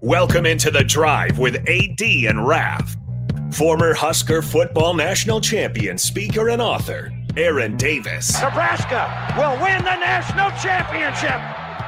Welcome into the drive with AD and Raf. Former Husker football national champion, speaker, and author, Aaron Davis. Nebraska will win the national championship.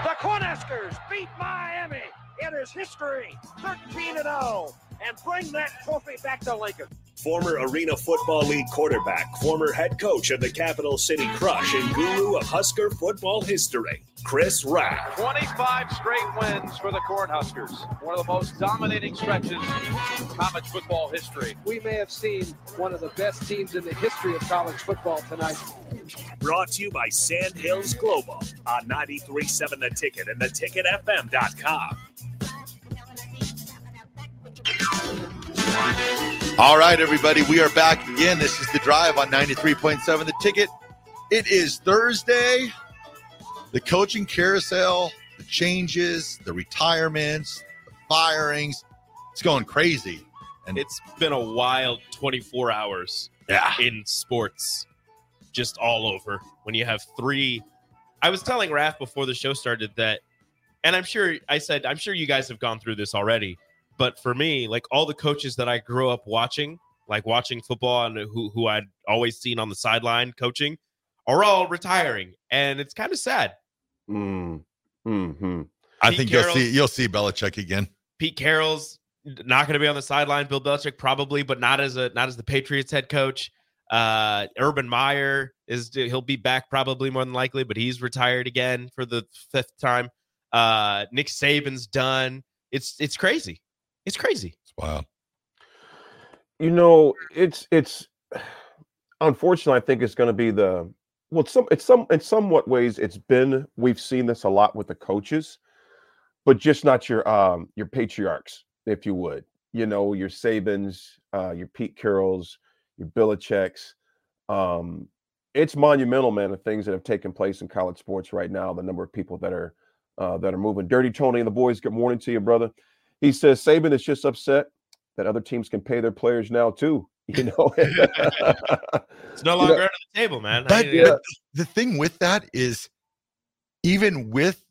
The Cornhuskers beat Miami. It is history, 13 0, and bring that trophy back to Lincoln. Former Arena Football League quarterback, former head coach of the Capital City Crush, and guru of Husker football history, Chris Raff. 25 straight wins for the Cornhuskers. One of the most dominating stretches in college football history. We may have seen one of the best teams in the history of college football tonight. Brought to you by Sandhills Global on 93.7 The Ticket and theticketfm.com. All right, everybody, we are back again. This is the drive on 93.7 The Ticket. It is Thursday. The coaching carousel, the changes, the retirements, the firings, it's going crazy. And it's been a wild 24 hours yeah. in sports, just all over. When you have three, I was telling Raph before the show started that, and I'm sure I said, I'm sure you guys have gone through this already but for me, like all the coaches that I grew up watching, like watching football and who who I'd always seen on the sideline coaching, are all retiring, and it's kind of sad. Mm. Hmm. I think Carroll's, you'll see you'll see Belichick again. Pete Carroll's not going to be on the sideline. Bill Belichick probably, but not as a not as the Patriots head coach. Uh, Urban Meyer is he'll be back probably more than likely, but he's retired again for the fifth time. Uh, Nick Saban's done. It's it's crazy. It's crazy. It's wild. You know, it's it's unfortunately, I think it's going to be the well. Some it's some in somewhat ways it's been we've seen this a lot with the coaches, but just not your um your patriarchs, if you would. You know, your Sabans, uh, your Pete Carrolls, your Belichick's. Um, it's monumental, man, the things that have taken place in college sports right now. The number of people that are uh, that are moving. Dirty Tony and the boys. Good morning to you, brother. He says Saban is just upset that other teams can pay their players now too. You know, it's no longer you know, under the table, man. But, I, yeah. the thing with that is, even with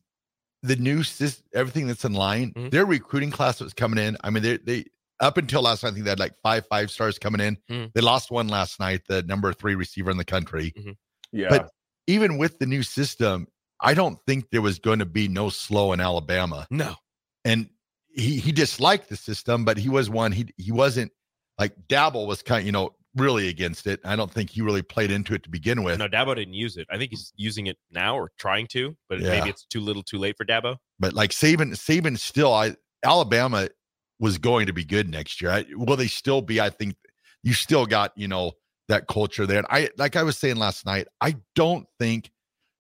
the new system, everything that's in line, mm-hmm. their recruiting class was coming in. I mean, they they up until last night, I think they had like five five stars coming in. Mm-hmm. They lost one last night, the number three receiver in the country. Mm-hmm. Yeah, but even with the new system, I don't think there was going to be no slow in Alabama. No, and he he disliked the system, but he was one he he wasn't like Dabo was kind of, you know really against it. I don't think he really played into it to begin with. No, Dabo didn't use it. I think he's using it now or trying to, but yeah. maybe it's too little, too late for Dabo. But like Saban, Saban still, I Alabama was going to be good next year. I, will they still be? I think you still got you know that culture there. And I like I was saying last night, I don't think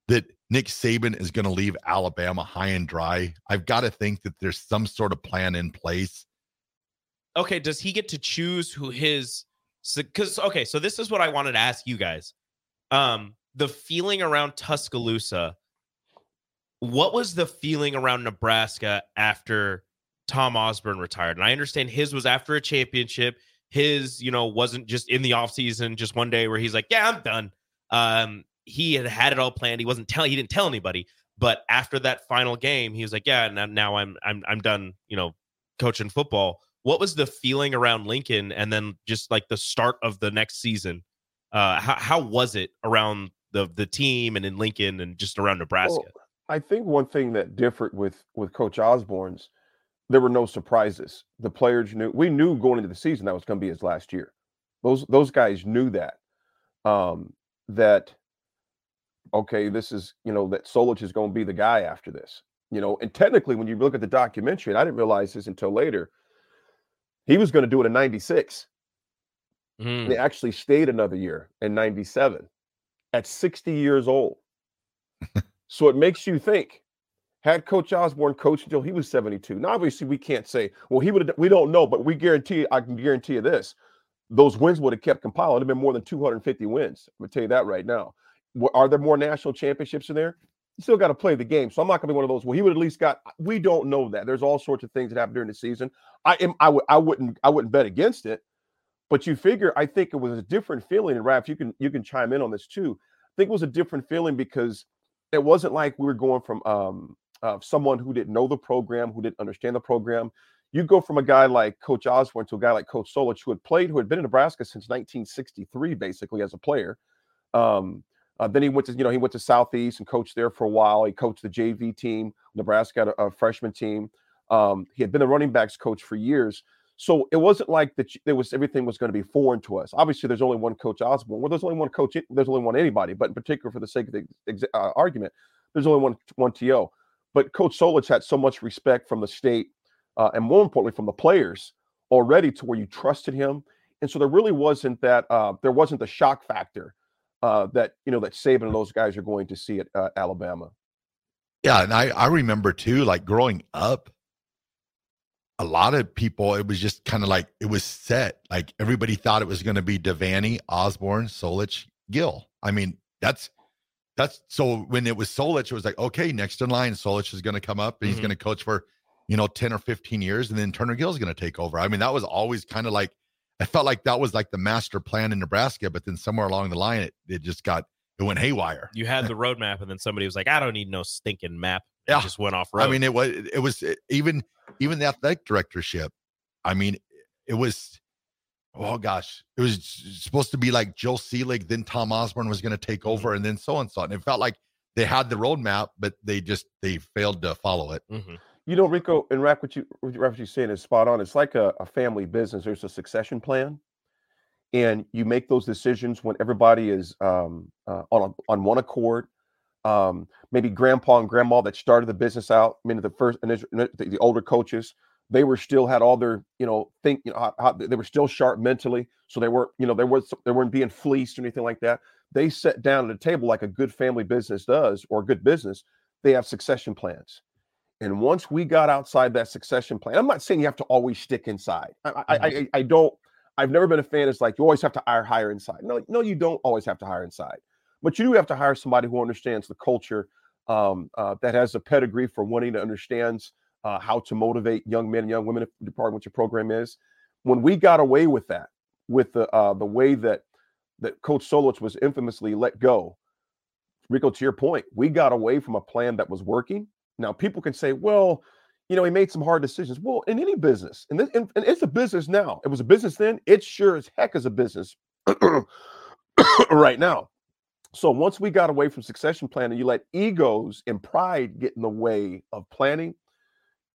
that Nick Saban is going to leave Alabama high and dry. I've got to think that there's some sort of plan in place. Okay, does he get to choose who his cuz okay, so this is what I wanted to ask you guys. Um the feeling around Tuscaloosa what was the feeling around Nebraska after Tom Osborne retired? And I understand his was after a championship. His, you know, wasn't just in the offseason, just one day where he's like, Yeah, I'm done. Um, he had had it all planned. He wasn't telling. He didn't tell anybody. But after that final game, he was like, "Yeah, now, now I'm I'm I'm done. You know, coaching football." What was the feeling around Lincoln, and then just like the start of the next season? Uh, how how was it around the the team and in Lincoln and just around Nebraska? Well, I think one thing that differed with with Coach Osborne's, there were no surprises. The players knew. We knew going into the season that was going to be his last year. Those those guys knew that. Um, that okay, this is, you know, that Solich is going to be the guy after this. You know, and technically, when you look at the documentary, and I didn't realize this until later, he was going to do it in 96. Mm. They actually stayed another year in 97 at 60 years old. so it makes you think Had Coach Osborne coached until he was 72. Now, obviously, we can't say, well, he would have, we don't know, but we guarantee, I can guarantee you this those wins would have kept compiling. It would have been more than 250 wins. I'm going to tell you that right now. Are there more national championships in there? You still got to play the game. So I'm not going to be one of those. Well, he would at least got. We don't know that. There's all sorts of things that happen during the season. I am. I would. I wouldn't. I wouldn't bet against it. But you figure. I think it was a different feeling. And Raph, you can you can chime in on this too. I think it was a different feeling because it wasn't like we were going from um, uh, someone who didn't know the program, who didn't understand the program. You go from a guy like Coach Osborne to a guy like Coach Solich, who had played, who had been in Nebraska since 1963, basically as a player. Um, uh, then he went to, you know, he went to Southeast and coached there for a while. He coached the JV team. Nebraska had a, a freshman team. Um, he had been a running backs coach for years. So it wasn't like that. There was everything was going to be foreign to us. Obviously, there's only one coach Osborne. Well, there's only one coach. There's only one anybody. But in particular, for the sake of the uh, argument, there's only one one to. But Coach Solich had so much respect from the state, uh, and more importantly, from the players already, to where you trusted him. And so there really wasn't that. Uh, there wasn't the shock factor uh, that you know that Saban and those guys are going to see at uh, Alabama. Yeah, and I I remember too, like growing up, a lot of people it was just kind of like it was set. Like everybody thought it was going to be Devaney, Osborne, Solich, Gill. I mean, that's that's so when it was Solich, it was like, okay, next in line, Solich is going to come up and mm-hmm. he's going to coach for, you know, 10 or 15 years, and then Turner Gill is going to take over. I mean, that was always kind of like, I felt like that was like the master plan in Nebraska, but then somewhere along the line, it, it just got, it went haywire. You had the roadmap, and then somebody was like, I don't need no stinking map. It yeah. just went off road. I mean, it was, it was even, even the athletic directorship. I mean, it was, oh gosh, it was supposed to be like Joe Selig, then Tom Osborne was going to take mm-hmm. over, and then so and so. And it felt like they had the roadmap, but they just they failed to follow it. Mm-hmm. You know, Rico and Rack, what you what you're saying is spot on. It's like a, a family business. There's a succession plan, and you make those decisions when everybody is um, uh, on a, on one accord. Um, maybe grandpa and grandma that started the business out, I mean, the first the, the older coaches they were still had all their you know think you know how, how, they were still sharp mentally so they weren't you know they weren't they weren't being fleeced or anything like that they sat down at a table like a good family business does or a good business they have succession plans and once we got outside that succession plan i'm not saying you have to always stick inside i mm-hmm. I, I, I don't i've never been a fan it's like you always have to hire hire inside no no you don't always have to hire inside but you do have to hire somebody who understands the culture um, uh, that has a pedigree for wanting to understands uh, how to motivate young men and young women, depending what your program is. When we got away with that, with the uh, the way that that Coach Solich was infamously let go, Rico, to your point, we got away from a plan that was working. Now people can say, well, you know, he made some hard decisions. Well, in any business, and, this, and, and it's a business now. It was a business then. It sure as heck is a business right now. So once we got away from succession planning, you let egos and pride get in the way of planning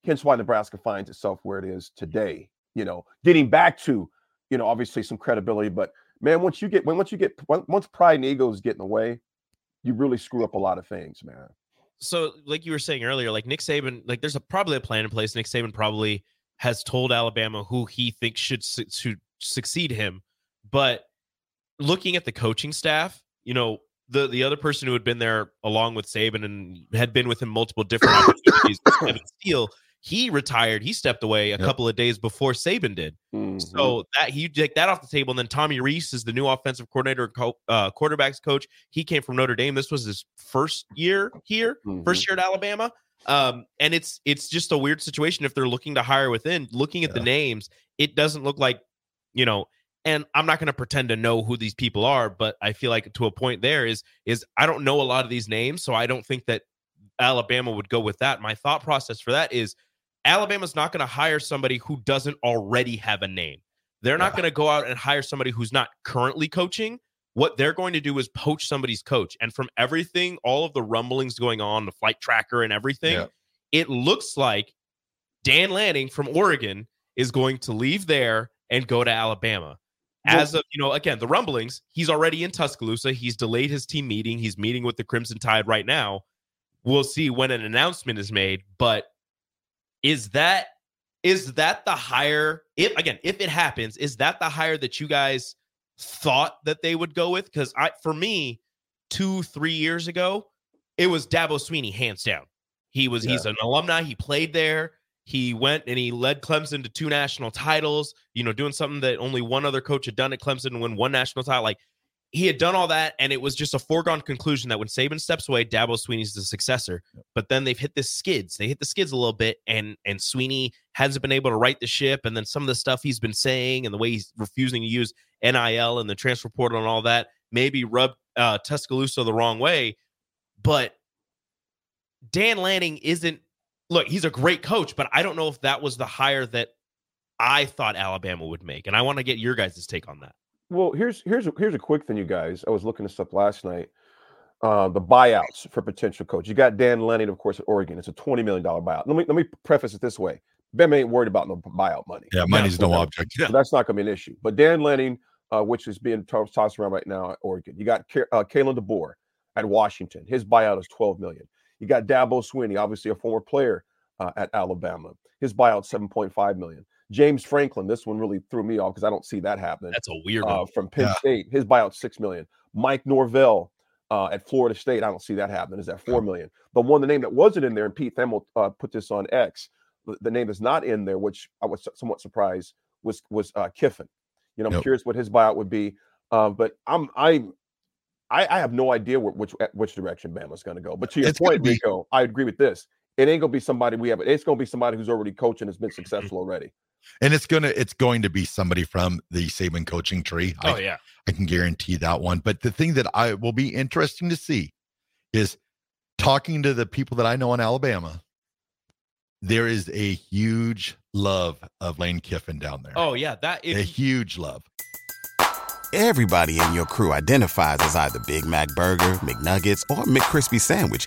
hence why Nebraska finds itself where it is today. You know, getting back to, you know, obviously some credibility, but man, once you get when once you get once pride and egos get in the way, you really screw up a lot of things, man. So, like you were saying earlier, like Nick Saban, like there's a probably a plan in place. Nick Saban probably has told Alabama who he thinks should su- should succeed him, but looking at the coaching staff, you know, the the other person who had been there along with Saban and had been with him multiple different opportunities, Kevin Steele, he retired. He stepped away a yep. couple of days before Saban did. Mm-hmm. So that he take that off the table. And then Tommy Reese is the new offensive coordinator, co- uh, quarterbacks coach. He came from Notre Dame. This was his first year here, mm-hmm. first year at Alabama. Um, and it's it's just a weird situation if they're looking to hire within. Looking at yeah. the names, it doesn't look like you know. And I'm not going to pretend to know who these people are, but I feel like to a point there is is I don't know a lot of these names, so I don't think that Alabama would go with that. My thought process for that is Alabama's not going to hire somebody who doesn't already have a name. They're not going to go out and hire somebody who's not currently coaching. What they're going to do is poach somebody's coach. And from everything, all of the rumblings going on, the flight tracker and everything, yeah. it looks like Dan Lanning from Oregon is going to leave there and go to Alabama. As of, you know, again, the rumblings, he's already in Tuscaloosa. He's delayed his team meeting. He's meeting with the Crimson Tide right now. We'll see when an announcement is made, but is that is that the hire if again if it happens is that the hire that you guys thought that they would go with because i for me two three years ago it was dabo Swinney hands down He was he's an alumni. He played there. He went and he led Clemson to two national titles. You know, doing something that only one other coach had done at Clemson and win one national title. Like he had done all that, and it was just a foregone conclusion that when Saban steps away, Dabo Swinney's the successor. But then they've hit the skids. They hit the skids a little bit, and and Swinney hasn't been able to right the ship. And then some of the stuff he's been saying and the way he's refusing to use NIL and the transfer portal and all that maybe rubbed uh, Tuscaloosa the wrong way. But Dan Lanning isn't. Look, he's a great coach, but I don't know if that was the hire that I thought Alabama would make, and I want to get your guys' take on that. Well, here's here's a, here's a quick thing, you guys. I was looking this up last night. Uh, the buyouts for potential coach. You got Dan Lanning, of course, at Oregon. It's a twenty million dollar buyout. Let me let me preface it this way: Bama ain't worried about no buyout money. Yeah, money's no object. So that's not going to be an issue. But Dan Lanning, uh, which is being to- tossed around right now at Oregon, you got Ka- uh, Kalen DeBoer at Washington. His buyout is twelve million. You got Dabo Swinney, obviously a former player uh, at Alabama. His buyout seven point five million. James Franklin, this one really threw me off because I don't see that happening. That's a weird uh, one. from Penn Yeah. State. His buyout six million. Mike Norvell uh, at Florida State. I don't see that happening. Is that four million? The one, the name that wasn't in there, and Pete Thamel uh, put this on X. The, the name is not in there, which I was somewhat surprised was was uh, Kiffin. You know, I'm Yep. curious what his buyout would be. Uh, but I'm I'm I, I have no idea where, which which direction Bama's going to go. But to your It's point, be- Rico, I agree with this. It ain't going to be somebody we have. It's going to be somebody who's already coaching, has been successful already. And it's gonna it's going to be somebody from the Saban coaching tree. I, Oh yeah, I can guarantee that one. But the thing that I will be interesting to see is talking to the people that I know in Alabama. There is a huge love of Lane Kiffin down there. oh yeah. that is a huge love. Everybody in your crew identifies as either Big Mac Burger, McNuggets, or McCrispy Sandwich.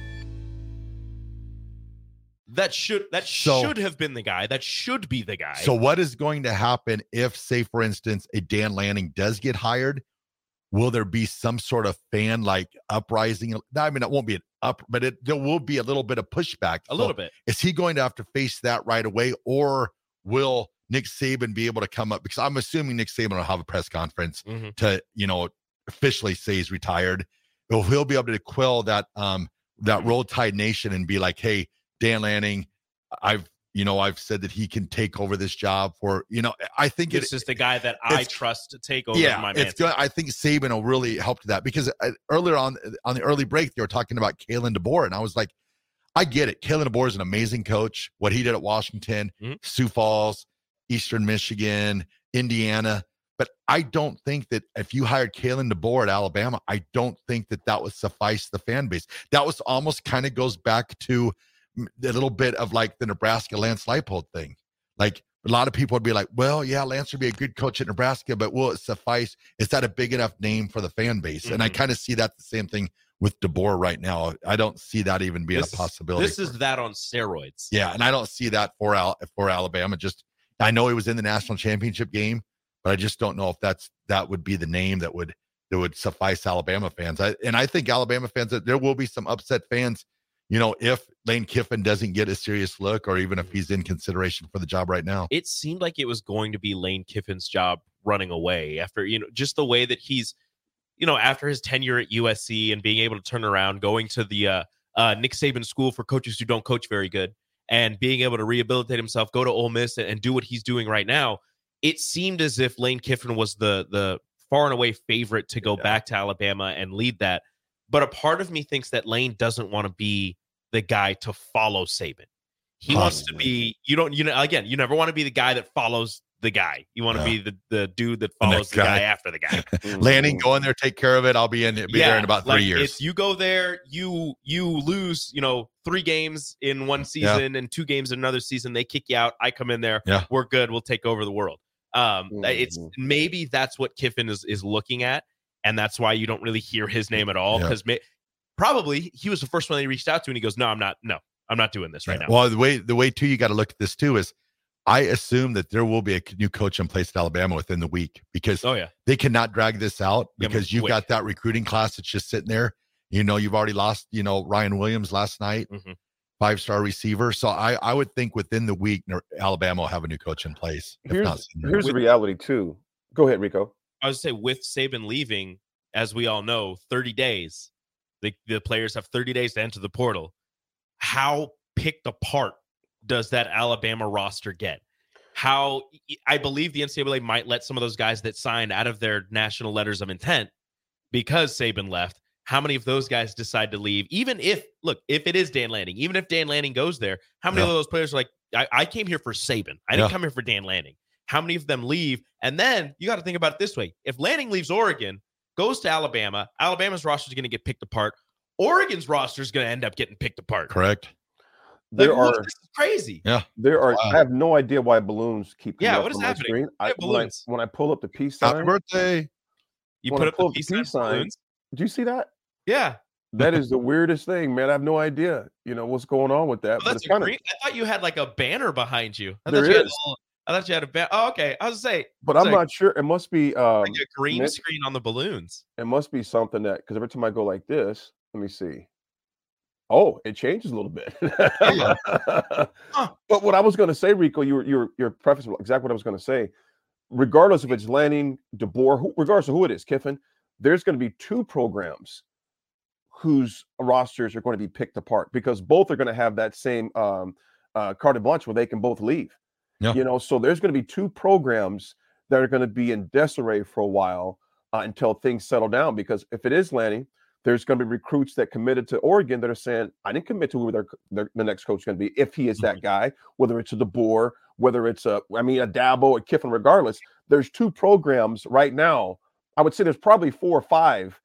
That should that So- should have been the guy. That should be the guy. So what is going to happen if, say, for instance, a Dan Lanning does get hired? Will there be some sort of fan like uprising? I mean, it won't be an up, but it there will be a little bit of pushback. a So little bit. Is he going to have to face that right away, or will Nick Saban be able to come up? Because I'm assuming Nick Saban will have a press conference Mhm. to, you know, officially say he's retired. Or he'll be able to quell that um that roll tide nation and be like, hey, Dan Lanning, I've you know, I've said that he can take over this job for, you know, I think it, This is the guy that I trust to take over yeah, my it's good. I think Saban will really help to that because uh, earlier on on the early break they were talking about Kalen DeBoer, and I was like, I get it. Kalen DeBoer is an amazing coach. What he did at Washington, Mhm. Sioux Falls, Eastern Michigan, Indiana, but I don't think that if you hired Kalen DeBoer at Alabama, I don't think that that would suffice the fan base. That was almost kind of goes back to a little bit of like the Nebraska Lance Leipold thing. Like a lot of people would be like, well, yeah, Lance would be a good coach at Nebraska, but will it suffice? Is that a big enough name for the fan base? And I Mhm. kind of see that the same thing with DeBoer right now. I don't see that even being This- a possibility. This is that on steroids. yeah, and I don't see that for Al- for Alabama. Just I know he was in the national championship game, but I just don't know if that's that would be the name that would that would suffice Alabama fans. I, and I think Alabama fans there will be some upset fans. You know, if Lane Kiffin doesn't get a serious look, or even if he's in consideration for the job right now. It seemed like it was going to be Lane Kiffin's job running away after, you know, just the way that he's, you know, after his tenure at USC and being able to turn around, going to the uh, uh, Nick Saban school for coaches who don't coach very good, and being able to rehabilitate himself, go to Ole Miss and, and do what he's doing right now. It seemed as if Lane Kiffin was the the far and away favorite to go Yeah. back to Alabama and lead that. But a part of me thinks that Lane doesn't want to be the guy to follow Saban. He wants to be you don't you know again, you never want to be the guy that follows the guy. You want to Yeah. be the, the dude that follows next the guy. guy. after the guy. Lanning, go in there, take care of it. I'll be in. Be there in about three like, years. If you go there, you you lose, you know, three games in one season and two games in another season. They kick you out. I come in there. Yeah. we're good. We'll take over the world. Um, it's Mhm. maybe that's what Kiffin is is looking at, and that's why you don't really hear his name at all Yeah. Because probably he was the first one they reached out to, and he goes, "No, I'm not. No, I'm not doing this right now." Well, the way the way too you got to look at this too is, I assume that there will be a new coach in place at Alabama within the week because oh yeah, they cannot drag this out Yeah, because you've quick. got that recruiting class that's just sitting there. You know, you've already lost, you know, Ryan Williams last night, Mhm. five star receiver. So I, I would think within the week, Alabama will have a new coach in place. if Here's, not here's the reality too. Go ahead, Rico. I would say with Saban leaving, as we all know, 30 days. The, the players have 30 days to enter the portal. How picked apart does that Alabama roster get? How I believe the NCAA might let some of those guys that signed out of their national letters of intent because Saban left. How many of those guys decide to leave? Even if, look, if it is Dan Lanning, even if Dan Lanning goes there, how many Yeah. of those players are like, I, I came here for Saban. I didn't Yeah. come here for Dan Lanning. How many of them leave? And then you got to think about it this way: if Lanning leaves Oregon, goes to Alabama, Alabama's roster is going to get picked apart. Oregon's roster is going to end up getting picked apart. correct. Like, There are this is crazy. there are. Wow. I have no idea why balloons keep. Yeah, up what is on happening? Screen. I, Yeah, when, I, balloons. when I pull up the peace sign. Happy sign, birthday. You put I up pull the up peace sign peace sign, balloons. do you see that? Yeah, That is the weirdest thing, man. I have no idea. You know what's going on with that. well, but that's it's a kind of. green. I thought you had like a banner behind you. I There thought you had a little- I thought you had a banner. Oh, okay. I was gonna say But I'm like- not sure. It must be. Um, like a green screen on the balloons. it must be something that because every time I go like this, let me see. Oh, it changes a little bit. But what I was going to say, Rico, your your your preface was exactly what I was going to say. Regardless if it's Lanning, DeBoer, who, regardless of who it is, Kiffin, there's going to be two programs whose rosters are going to be picked apart because both are going to have that same um, uh, carte blanche where they can both leave. Yeah. You know, so there's going to be two programs that are going to be in disarray for a while uh, until things settle down. Because if it is Lanning, there's going to be recruits that committed to Oregon that are saying, I didn't commit to who their, their, the next coach is going to be, if he is that guy, whether it's a DeBoer, whether it's a, I mean, a Dabo, a Kiffin, regardless. There's two programs right now. I would say there's probably four or five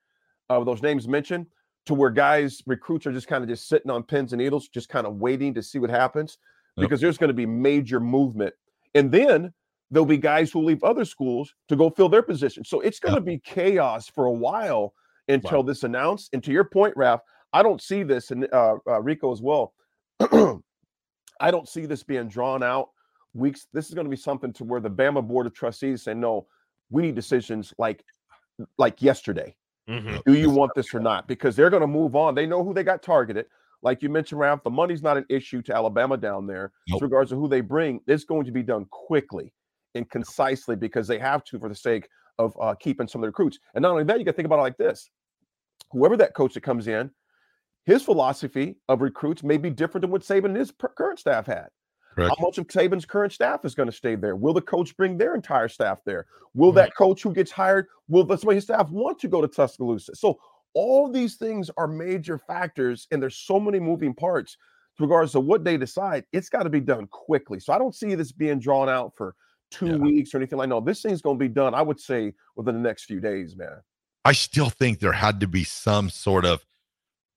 of those names mentioned to where guys, recruits are just kind of just sitting on pins and needles, just kind of waiting to see what happens Yep. because there's going to be major movement. And then there'll be guys who leave other schools to go fill their position. So it's going to be chaos for a while until this announced. And to your point, Ralph, I don't see this, and uh, uh, Rico as well. I don't see this being drawn out weeks. This is going to be something to where the Bama Board of Trustees say, no, we need decisions like like yesterday. Mhm. Do you want this or not? Because they're going to move on. They know who they got targeted. Like you mentioned, Ralph, the money's not an issue to Alabama down there. Nope. With regards to who they bring, it's going to be done quickly and concisely because they have to for the sake of uh, keeping some of the recruits. And not only that, you got to think about it like this: whoever that coach that comes in, his philosophy of recruits may be different than what Saban and his per- current staff had. Correct. How much of Saban's current staff is going to stay there? Will the coach bring their entire staff there? Will that coach who gets hired, will the, some of his staff want to go to Tuscaloosa? So all these things are major factors, and there's so many moving parts with regards to what they decide. It's got to be done quickly. So I don't see this being drawn out for two Yeah. weeks or anything like no. This thing's going to be done, I would say, within the next few days, man. I still think there had to be some sort of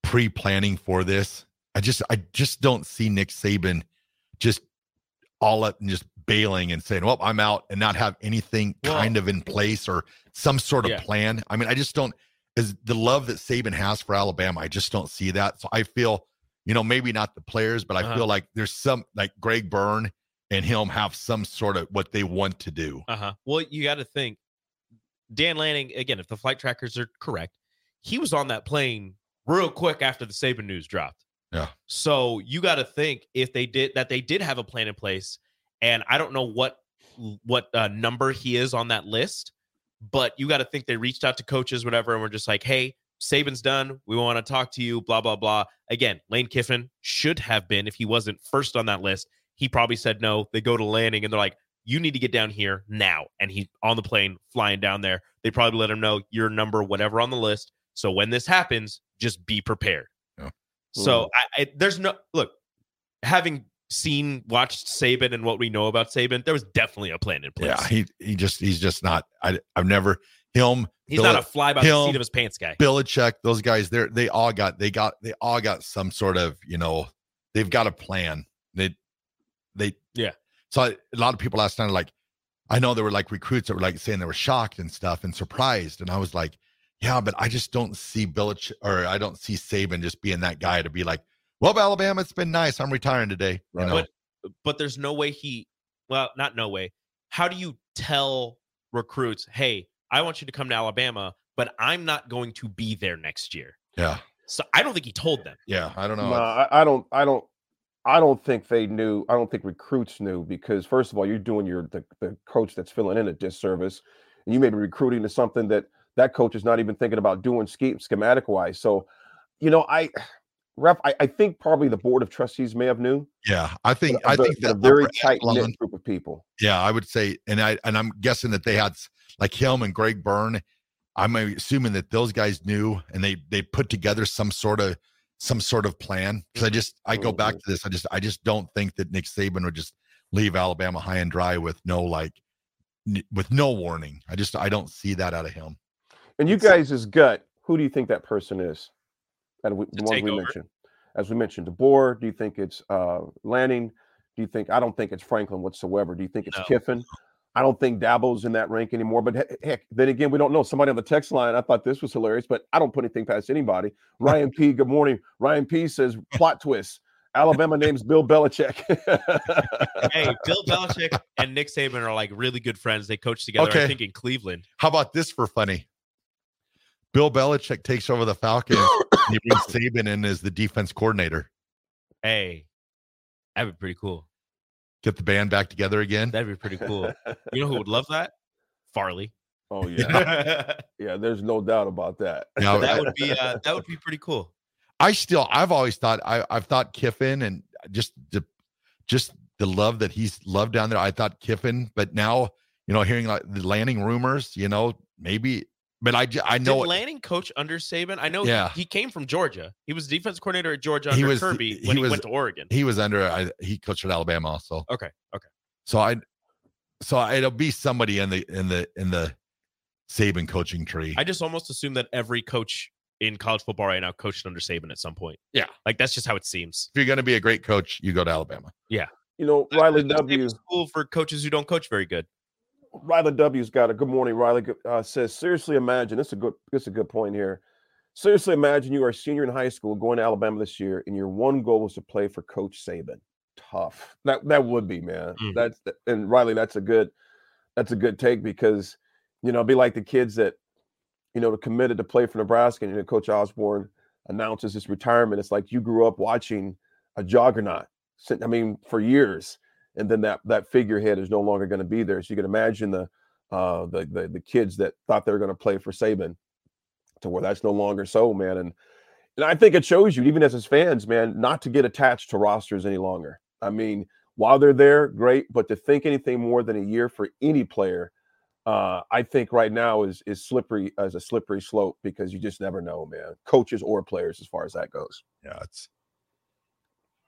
pre-planning for this. I just I just don't see Nick Saban just all up and just bailing and saying, "Well, I'm out," and not have anything Well- kind of in place or some sort of Yeah. plan. I mean, I just don't. Is the love that Saban has for Alabama? I just don't see that. So I feel, you know, maybe not the players, but I Uh-huh. feel like there's some like Greg Byrne and him have some sort of what they want to do. Uh huh. Well, you got to think Dan Lanning again. If the flight trackers are correct, he was on that plane real quick after the Saban news dropped. Yeah. So you got to think if they did that, they did have a plan in place, and I don't know what what uh, number he is on that list, but you got to think they reached out to coaches, whatever, and we're just like, hey. Saban's done. We want to talk to you. Blah blah blah. Again, Lane Kiffin should have been if he wasn't first on that list. He probably said no. They go to Lanning and they're like, you need to get down here now. And he's on the plane flying down there. They probably let him know your number, whatever on the list. So when this happens, just be prepared. Yeah. So I, I, there's no look, having seen, watched Saban and what we know about Saban, there was definitely a plan in place. Yeah, he he just he's just not. I I've never him. He's not a fly by the seat of his pants guy. Belichick, those guys, they're they all got they got they all got some sort of you know they've got a plan. They they Yeah. So I, a lot of people last night are like, I know there were like recruits that were like saying they were shocked and stuff and surprised, and I was like, yeah, but I just don't see Belichick or I don't see Saban just being that guy to be like, well, Alabama, it's been nice. I'm retiring today. You know? But but there's no way he well, not no way. How do you tell recruits, hey, I want you to come to Alabama, but I'm not going to be there next year? yeah, So I don't think he told them. yeah. I don't know. No, I, I don't. I don't. I don't think they knew. I don't think recruits knew because first of all, you're doing your the, the coach that's filling in a disservice, and you may be recruiting to something that that coach is not even thinking about doing scheme schematic wise. So, you know, I ref. I, I think probably the board of trustees may have knew. yeah, I think I think that very tight knit group of people. Yeah, I would say, and I and I'm guessing that they had like him and Greg Byrne. I'm assuming that those guys knew and they they put together some sort of some sort of plan. Because I mm-hmm. just I go back mm-hmm. to this. I just I just don't think that Nick Saban would just leave Alabama high and dry with no like n- with no warning. I just I don't see that out of him. And you guys' gut, who do you think that person is? And we, the ones we over? mentioned, as we mentioned, DeBoer. Do you think it's uh, Lanning? Do you think? I don't think it's Franklin whatsoever. Do you think it's No. Kiffin? I don't think Dabo's in that rank anymore. But heck, then again, we don't know. Somebody on the text line, I thought this was hilarious, but I don't put anything past anybody. Ryan P. Good morning. Ryan P. says plot twist. Alabama names Bill Belichick. hey, Bill Belichick and Nick Saban are like really good friends. They coach together, Okay. I think, in Cleveland. How about this for funny? Bill Belichick takes over the Falcons. he brings Saban in as the defense coordinator. Hey, that'd be pretty cool. Get the band back together again. That'd be pretty cool. You know who would love that? Farley. oh yeah, yeah. There's no doubt about that. Now, I- would be uh, that would be pretty cool. I still, I've always thought, I, I've thought Kiffin and just the, just the love that he's loved down there. I thought Kiffin, but now, you know, hearing like the Lanning rumors, you know, maybe, but I, I know Did it- Lanning coach under Saban? I know Yeah. he, he came from Georgia. He was defense coordinator at Georgia He under was- Kirby he when he was- went to Oregon. he was under, I, he coached at Alabama also. Okay, okay. So I, so it'll be somebody in the, in the, in the Saban coaching tree. I just almost assume that every coach in college football right now coached under Saban at some point. Yeah. like that's just how it seems. if you're going to be a great coach, you go to Alabama. Yeah, you know, Riley That's W. school for coaches who don't coach very good. Riley W's got a good morning. Riley uh, says, seriously imagine this is a good this is a good point here. Seriously imagine you are a senior in high school going to Alabama this year, and your one goal was to play for Coach Saban. Tough. That that would be man. Mhm. That's and Riley, that's a good that's a good take because you know, be like the kids that you know committed to play for Nebraska, and you know, Coach Osborne announces his retirement. It's like you grew up watching a juggernaut. I mean, for years and then that that figurehead is no longer going to be there. So you can imagine the uh the the, the kids that thought they were going to play for Saban to where that's no longer so, man. And and I think it shows you, even as his fans, man, not to get attached to rosters any longer. I mean, while they're there, great, but to think anything more than a year for any player, uh, I think right now is is slippery as a slippery slope because you just never know, man. Coaches or players, as far as that goes. Yeah, it's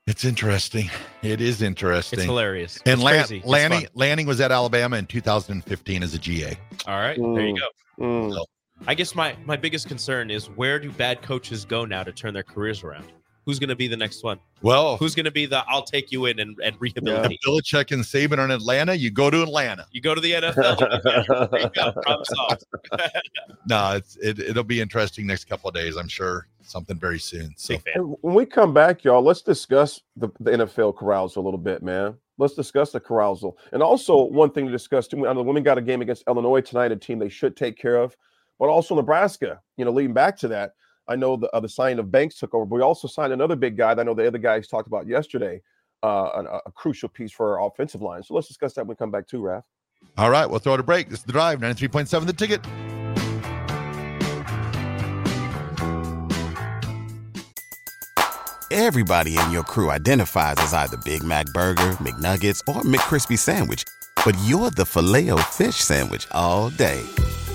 it's interesting. It is interesting. It's hilarious. And It's Lan- crazy. It's Lanning. Lanning was at Alabama in 2015 as a GA. All right, there you Mm. go. Mm. I guess my my biggest concern is where do bad coaches go now to turn their careers around? Who's going to be the next one? Well, Who's going to be the I'll take you in and, and if rehabilitate? Belichick and Saban are in Atlanta, you go to Atlanta. You go to the NFL. there you go. Problem solved. No, it's it, it'll be interesting next couple of days. I'm sure something very soon. So Big fan. And when we come back, y'all, let's discuss the, the NFL carousal a little bit, man. Let's discuss the carousal. And also, one thing to discuss too, I know the women got a game against Illinois tonight, a team they should take care of, but also Nebraska, you know, leading back to that. I know the, uh, the signing of Banks took over, but we also signed another big guy that I know the other guys talked about yesterday, uh, a, a crucial piece for our offensive line. So let's discuss that when we come back too, Raf. all right, we'll throw it a break. This is the drive, 93.7 the ticket. Everybody in your crew identifies as either Big Mac Burger, McNuggets, or McCrispy Sandwich. But you're the filet fish Sandwich all day.